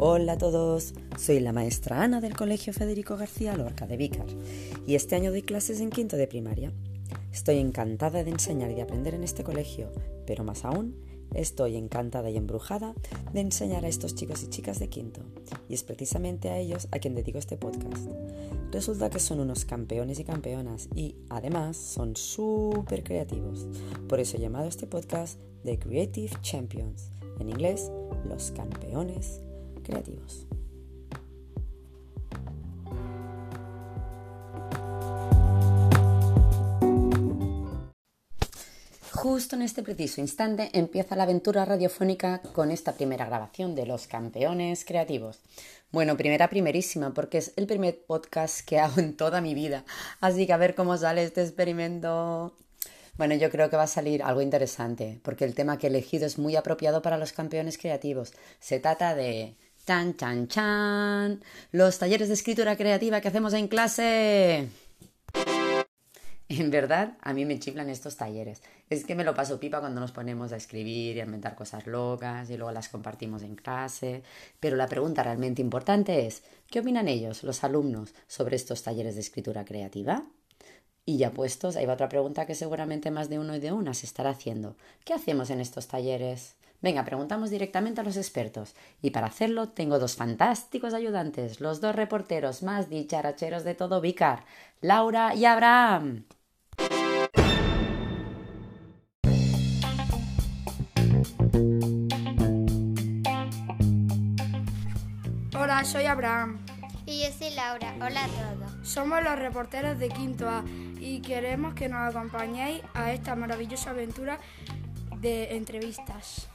Hola a todos, soy la maestra Ana del Colegio Federico García Lorca de Vícar y este año doy clases en quinto de primaria. Estoy encantada de enseñar y de aprender en este colegio, pero más aún, estoy encantada y embrujada de enseñar a estos chicos y chicas de quinto, y es precisamente a ellos a quien dedico este podcast. Resulta que son unos campeones y campeonas y además son súper creativos, por eso he llamado este podcast The Creative Champions, en inglés, los campeones creativos. Justo en este preciso instante empieza la aventura radiofónica con esta primera grabación de Los Campeones Creativos. Bueno, primera primerísima, porque es el primer podcast que hago en toda mi vida. Así que a ver cómo sale este experimento. Bueno, yo creo que va a salir algo interesante, porque el tema que he elegido es muy apropiado para los campeones creativos. Se trata de Chan, chan, chan. Los talleres de escritura creativa que hacemos en clase. En verdad, a mí me chiflan estos talleres. Es que me lo paso pipa cuando nos ponemos a escribir y a inventar cosas locas y luego las compartimos en clase. Pero la pregunta realmente importante es, ¿qué opinan ellos, los alumnos, sobre estos talleres de escritura creativa? Y ya puestos, ahí va otra pregunta que seguramente más de uno y de una se estará haciendo. ¿Qué hacemos en estos talleres? Venga, preguntamos directamente a los expertos. Y para hacerlo tengo dos fantásticos ayudantes, los dos reporteros más dicharacheros de todo Vicar, Laura y Abraham. Hola, soy Abraham. Y yo soy Laura. Hola a todos. Somos los reporteros de Quinto A y queremos que nos acompañéis a esta maravillosa aventura de entrevistas.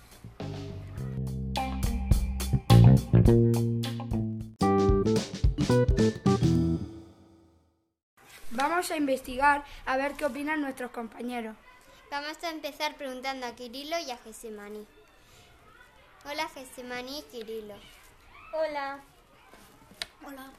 Vamos a investigar a ver qué opinan nuestros compañeros. Vamos a empezar preguntando a Kirilo y a Gesemani. Hola Gesemani y Kirilo. Hola. Hola.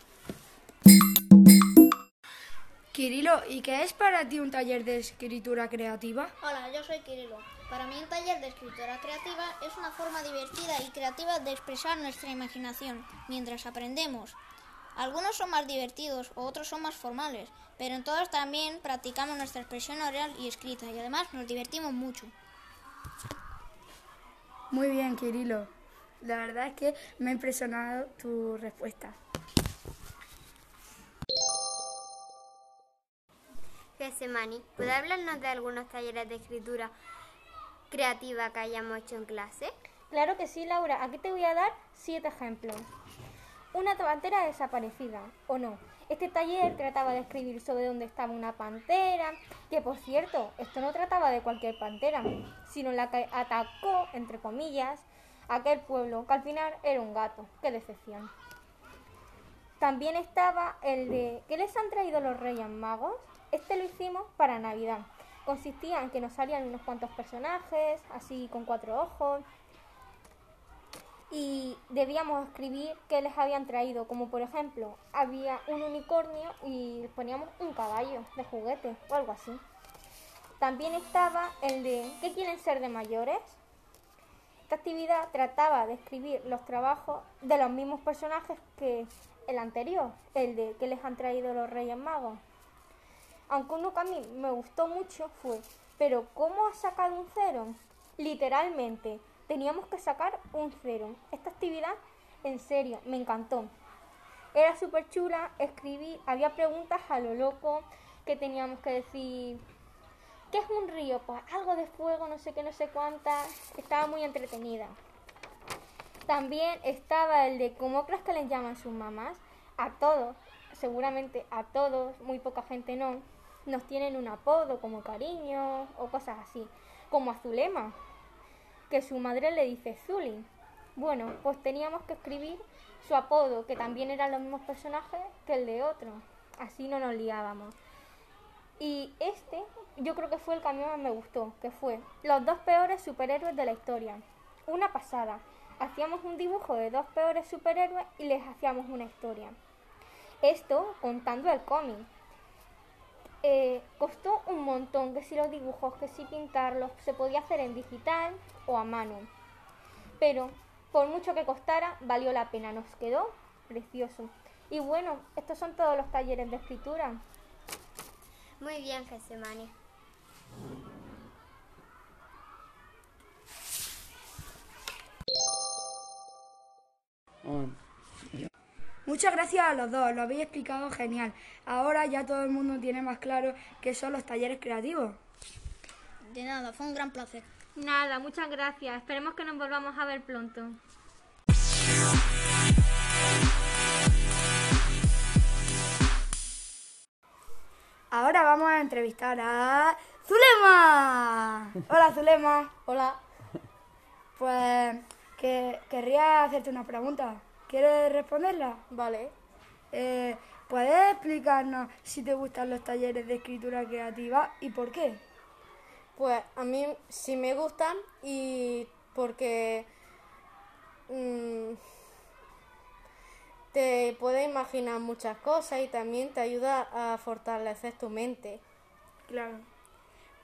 Kirilo, ¿y qué es para ti un taller de escritura creativa? Hola, yo soy Kirilo. Para mí un taller de escritura creativa es una forma divertida y creativa de expresar nuestra imaginación mientras aprendemos. Algunos son más divertidos o otros son más formales, pero en todos también practicamos nuestra expresión oral y escrita y además nos divertimos mucho. Muy bien, Kirilo. La verdad es que me ha impresionado tu respuesta. Gesemani, ¿puede hablarnos de algunos talleres de escritura creativa que hayamos hecho en clase? Claro que sí, Laura. Aquí te voy a dar siete ejemplos. Una pantera desaparecida, ¿o no? Este taller trataba de escribir sobre dónde estaba una pantera, que por cierto, esto no trataba de cualquier pantera, sino la que atacó, entre comillas, aquel pueblo, que al final era un gato. ¡Qué decepción! También estaba el de ¿qué les han traído los Reyes Magos? Este lo hicimos para Navidad. Consistía en que nos salían unos cuantos personajes, así con cuatro ojos, y debíamos escribir qué les habían traído, como por ejemplo, había un unicornio y poníamos un caballo de juguete o algo así. También estaba el de ¿qué quieren ser de mayores? Esta actividad trataba de escribir los trabajos de los mismos personajes que el anterior, el de ¿qué les han traído los Reyes Magos? Aunque uno que a mí me gustó mucho fue, pero ¿cómo has sacado un cero? Literalmente, teníamos que sacar un cero. Esta actividad, en serio, me encantó. Era súper chula, escribí, había preguntas a lo loco que teníamos que decir. ¿Qué es un río? Pues algo de fuego, no sé qué, no sé cuántas. Estaba muy entretenida. También estaba el de cómo crees que les llaman sus mamás. A todos, seguramente a todos, muy poca gente no, nos tienen un apodo como cariño o cosas así. Como Azulema, que su madre le dice Zully. Bueno, pues teníamos que escribir su apodo, que también eran los mismos personajes que el de otro. Así no nos liábamos. Y este, yo creo que fue el que a mí me gustó, que fue los dos peores superhéroes de la historia. Una pasada. Hacíamos un dibujo de dos peores superhéroes y les hacíamos una historia. Esto contando el cómic. Eh, costó un montón, que si los dibujos, que si pintarlos, se podía hacer en digital o a mano. Pero por mucho que costara, valió la pena, nos quedó precioso. Y bueno, estos son todos los talleres de escritura. Muy bien, Gesemani. Muchas gracias a los dos, lo habéis explicado genial. Ahora ya todo el mundo tiene más claro qué son los talleres creativos. De nada, fue un gran placer. Nada, muchas gracias. Esperemos que nos volvamos a ver pronto. Ahora vamos a entrevistar a Zulema. Hola Zulema. Hola. Pues que querría hacerte una pregunta. ¿Quieres responderla? Vale. Eh, ¿Puedes explicarnos si te gustan los talleres de escritura creativa y por qué? Pues a mí sí me gustan y porque mm, te puedes imaginar muchas cosas y también te ayuda a fortalecer tu mente. Claro.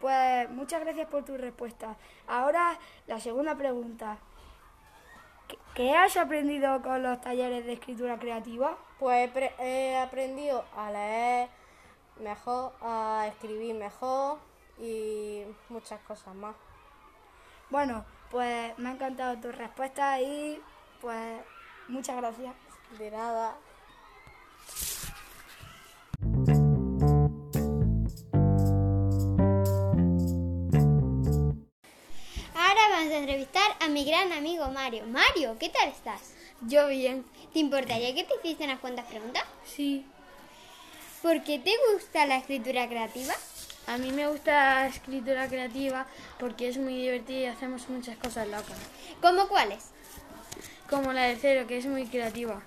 Pues muchas gracias por tu respuesta. Ahora la segunda pregunta. ¿Qué- ¿Qué has aprendido con los talleres de escritura creativa? Pues he aprendido a leer mejor, a escribir mejor y muchas cosas más. Bueno, pues me ha encantado tu respuesta y pues muchas gracias. De nada. Entrevistar a mi gran amigo Mario. Mario, ¿qué tal estás? Yo bien. ¿Te importaría que te hiciese unas cuantas preguntas? Sí. ¿Por qué te gusta la escritura creativa? A mí me gusta la escritura creativa porque es muy divertida y hacemos muchas cosas locas. ¿Cómo cuáles? Como la del cero, que es muy creativa.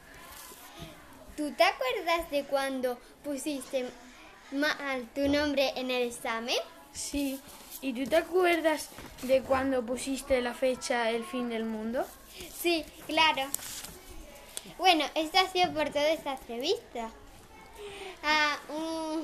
¿Tú te acuerdas de cuando pusiste mal tu nombre en el examen? Sí. ¿Y tú te acuerdas de cuando pusiste la fecha El fin del mundo? Sí, claro. Bueno, esto ha sido por toda esta entrevista. Ah, mm,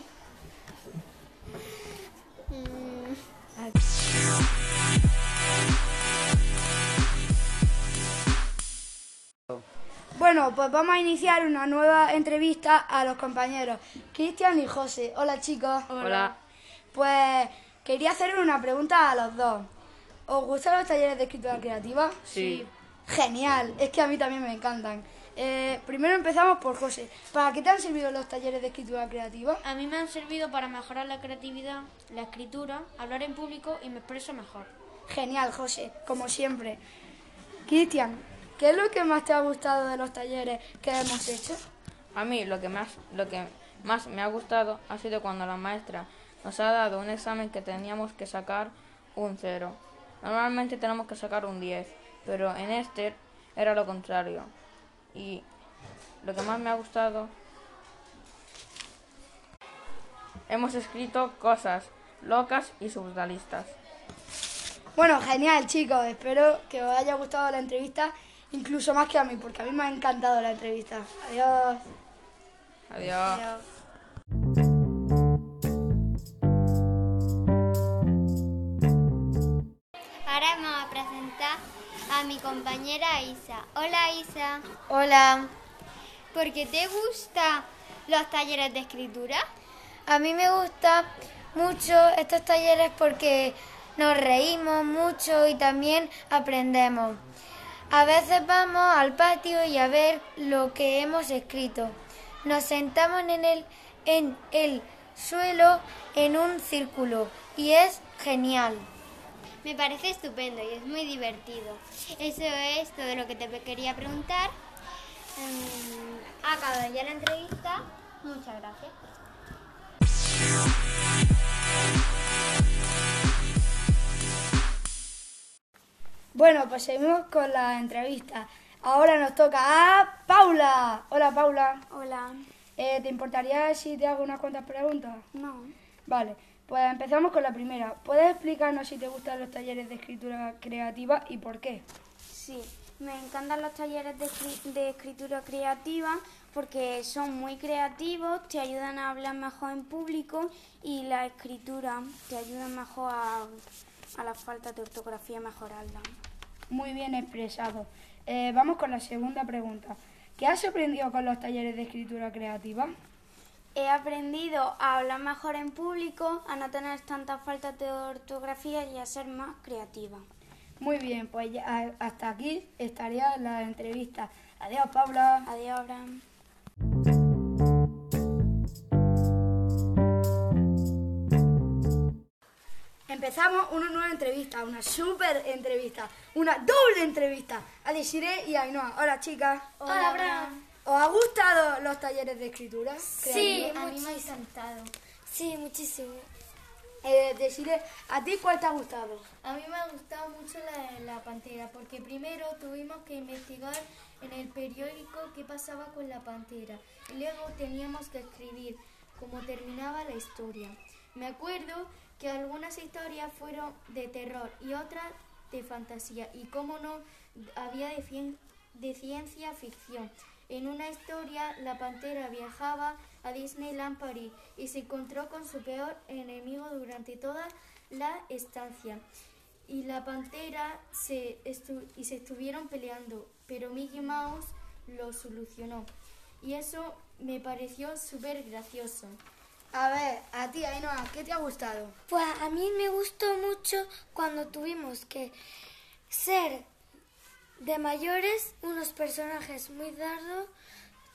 Bueno, pues vamos a iniciar una nueva entrevista a los compañeros Cristian y José. Hola chicos. Hola. Pues quería hacer una pregunta a los dos. ¿Os gustan los talleres de escritura creativa? Sí. Genial, es que a mí también me encantan. Eh, primero empezamos por José. ¿Para qué te han servido los talleres de escritura creativa? A mí me han servido para mejorar la creatividad, la escritura, hablar en público y me expreso mejor. Genial, José, como siempre. Cristian, ¿qué es lo que más te ha gustado de los talleres que hemos hecho? A mí lo que más lo que más me ha gustado ha sido cuando la maestra nos ha dado un examen que teníamos que sacar un cero. Normalmente tenemos que sacar un 10, pero en este era lo contrario. Y lo que más me ha gustado hemos escrito cosas locas y surrealistas. Bueno, genial, chicos. Espero que os haya gustado la entrevista, incluso más que a mí, porque a mí me ha encantado la entrevista. Adiós. Adiós. A mi compañera Isa. Hola Isa. Hola, ¿Por qué te gustan los talleres de escritura? a mí me gusta mucho estos talleres porque nos reímos mucho y también aprendemos. A veces vamos al patio y a ver lo que hemos escrito. Nos sentamos en el, en el suelo en un círculo y es genial. Me parece estupendo y es muy divertido. Eso es todo lo que te quería preguntar. Mm, acabado ya la entrevista. Muchas gracias. Bueno, pues seguimos con la entrevista. Ahora nos toca a Paula. Hola, Paula. Hola. Eh, ¿Te importaría si te hago unas cuantas preguntas? No. Vale, pues empezamos con la primera. ¿Puedes explicarnos si te gustan los talleres de escritura creativa y por qué? Sí, me encantan los talleres de, escri- de escritura creativa porque son muy creativos, te ayudan a hablar mejor en público y la escritura te ayuda mejor a, a la falta de ortografía mejorarla. muy bien expresado. Eh, vamos con la segunda pregunta. ¿Qué has aprendido con los talleres de escritura creativa? He aprendido a hablar mejor en público, a no tener tantas faltas de ortografía y a ser más creativa. Muy bien, pues ya, hasta aquí estaría la entrevista. Adiós, Paula. Adiós, Abraham. Empezamos una nueva entrevista, una super entrevista, una doble entrevista a Desiree y a Ainhoa. Hola, chicas. Hola, Abraham. ¿Os ha gustado los talleres de escritura? Sí, a mí me ha encantado. Sí, muchísimo. Eh, Desiree, ¿a ti cuál te ha gustado? A mí me ha gustado mucho la, la pantera, porque primero tuvimos que investigar en el periódico qué pasaba con la pantera y luego teníamos que escribir cómo terminaba la historia. Me acuerdo que algunas historias fueron de terror y otras de fantasía y como no había de, de ciencia ficción. En una historia, la pantera viajaba a Disneyland París y se encontró con su peor enemigo durante toda la estancia. Y la pantera se, y se estuvieron peleando, pero Mickey Mouse lo solucionó. Y eso me pareció súper gracioso. A ver, a ti, Ainhoa, ¿qué te ha gustado? Pues a mí me gustó mucho cuando tuvimos que ser de mayores unos personajes muy dardos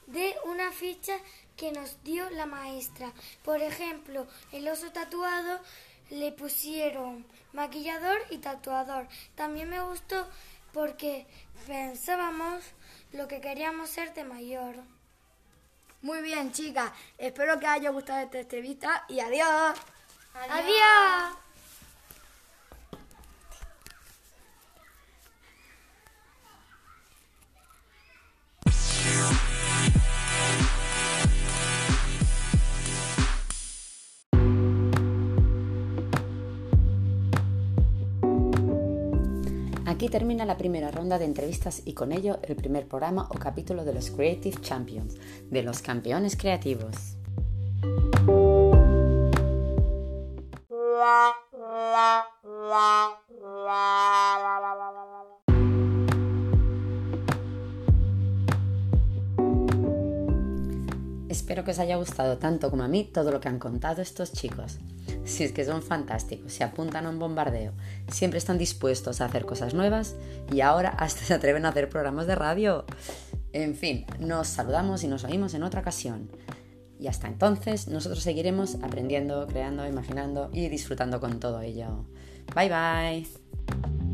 de una ficha que nos dio la maestra. Por ejemplo, el oso tatuado le pusieron maquillador y tatuador. También me gustó porque pensábamos lo que queríamos ser de mayor. Muy bien, chicas. Espero que haya gustado esta entrevista y adiós. Adiós. Aquí termina la primera ronda de entrevistas y con ello el primer programa o capítulo de los Creative Champions, de los campeones creativos. Espero que os haya gustado tanto como a mí todo lo que han contado estos chicos. Si es que son fantásticos, se apuntan a un bombardeo, siempre están dispuestos a hacer cosas nuevas y ahora hasta se atreven a hacer programas de radio. En fin, nos saludamos y nos oímos en otra ocasión. Y hasta entonces nosotros seguiremos aprendiendo, creando, imaginando y disfrutando con todo ello. Bye bye.